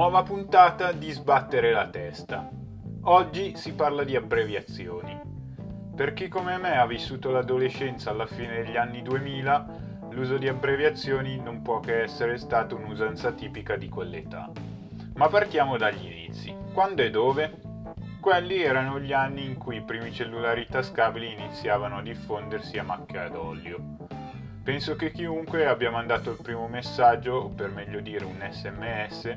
Nuova puntata di Sbattere la testa. Oggi si parla di abbreviazioni. Per chi come me ha vissuto l'adolescenza alla fine degli anni 2000, l'uso di abbreviazioni non può che essere stato un'usanza tipica di quell'età. Ma partiamo dagli inizi. Quando e dove? Quelli erano gli anni in cui i primi cellulari tascabili iniziavano a diffondersi a macchia d'olio. Penso che chiunque abbia mandato il primo messaggio, o per meglio dire un sms,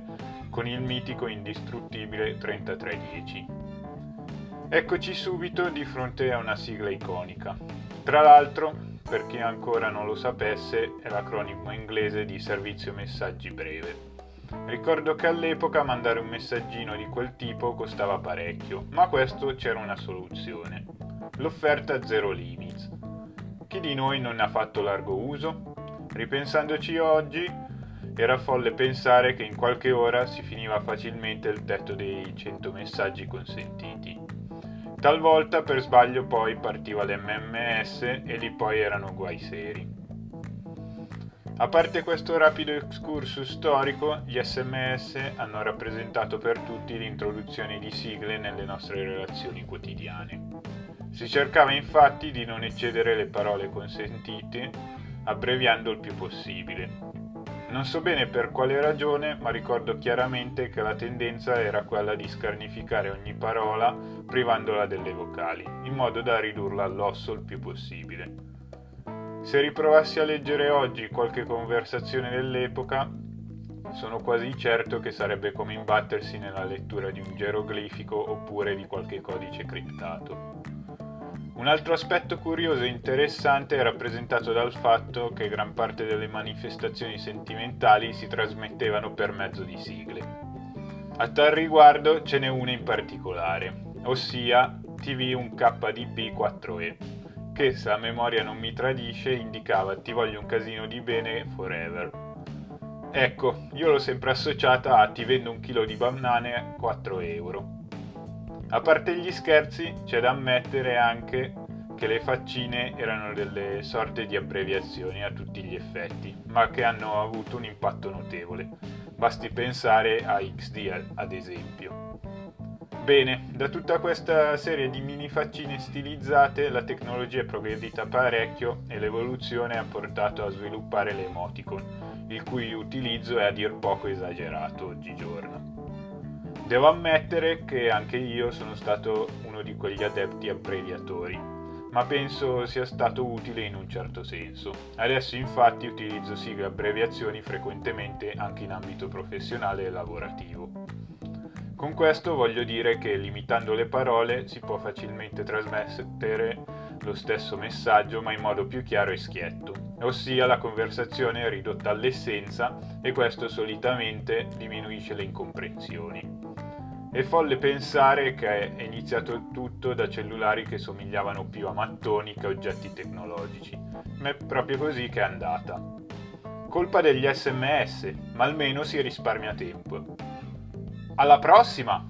con il mitico indistruttibile 3310. Eccoci subito di fronte a una sigla iconica. Tra l'altro, per chi ancora non lo sapesse, è l'acronimo inglese di Servizio Messaggi Breve. Ricordo che all'epoca mandare un messaggino di quel tipo costava parecchio, ma questo c'era una soluzione. L'offerta Zero Limits. Chi di noi non ne ha fatto largo uso? Ripensandoci oggi, era folle pensare che in qualche ora si finiva facilmente il tetto dei 100 messaggi consentiti. Talvolta per sbaglio poi partiva l'MMS e lì poi erano guai seri. A parte questo rapido excursus storico, gli sms hanno rappresentato per tutti l'introduzione di sigle nelle nostre relazioni quotidiane. Si cercava infatti di non eccedere le parole consentite, abbreviando il più possibile. Non so bene per quale ragione, ma ricordo chiaramente che la tendenza era quella di scarnificare ogni parola privandola delle vocali, in modo da ridurla all'osso il più possibile. Se riprovassi a leggere oggi qualche conversazione dell'epoca, sono quasi certo che sarebbe come imbattersi nella lettura di un geroglifico oppure di qualche codice criptato. Un altro aspetto curioso e interessante è rappresentato dal fatto che gran parte delle manifestazioni sentimentali si trasmettevano per mezzo di sigle. A tal riguardo ce n'è una in particolare, ossia TV1KDB4E, che se la memoria non mi tradisce indicava ti voglio un casino di bene forever. Ecco, io l'ho sempre associata a ti vendo un chilo di banane a 4 euro. A parte gli scherzi, c'è da ammettere anche che le faccine erano delle sorte di abbreviazioni a tutti gli effetti, ma che hanno avuto un impatto notevole. Basti pensare a XD ad esempio. Bene, da tutta questa serie di mini faccine stilizzate la tecnologia è progredita parecchio e l'evoluzione ha portato a sviluppare le emoticon, il cui utilizzo è a dir poco esagerato oggigiorno. Devo ammettere che anche io sono stato uno di quegli adepti abbreviatori, ma penso sia stato utile in un certo senso. Adesso infatti utilizzo sigle abbreviazioni frequentemente anche in ambito professionale e lavorativo. Con questo voglio dire che limitando le parole si può facilmente trasmettere lo stesso messaggio ma in modo più chiaro e schietto, ossia la conversazione è ridotta all'essenza e questo solitamente diminuisce le incomprensioni. È folle pensare che è iniziato tutto da cellulari che somigliavano più a mattoni che a oggetti tecnologici, ma è proprio così che è andata. Colpa degli sms, ma almeno si risparmia tempo. Alla prossima!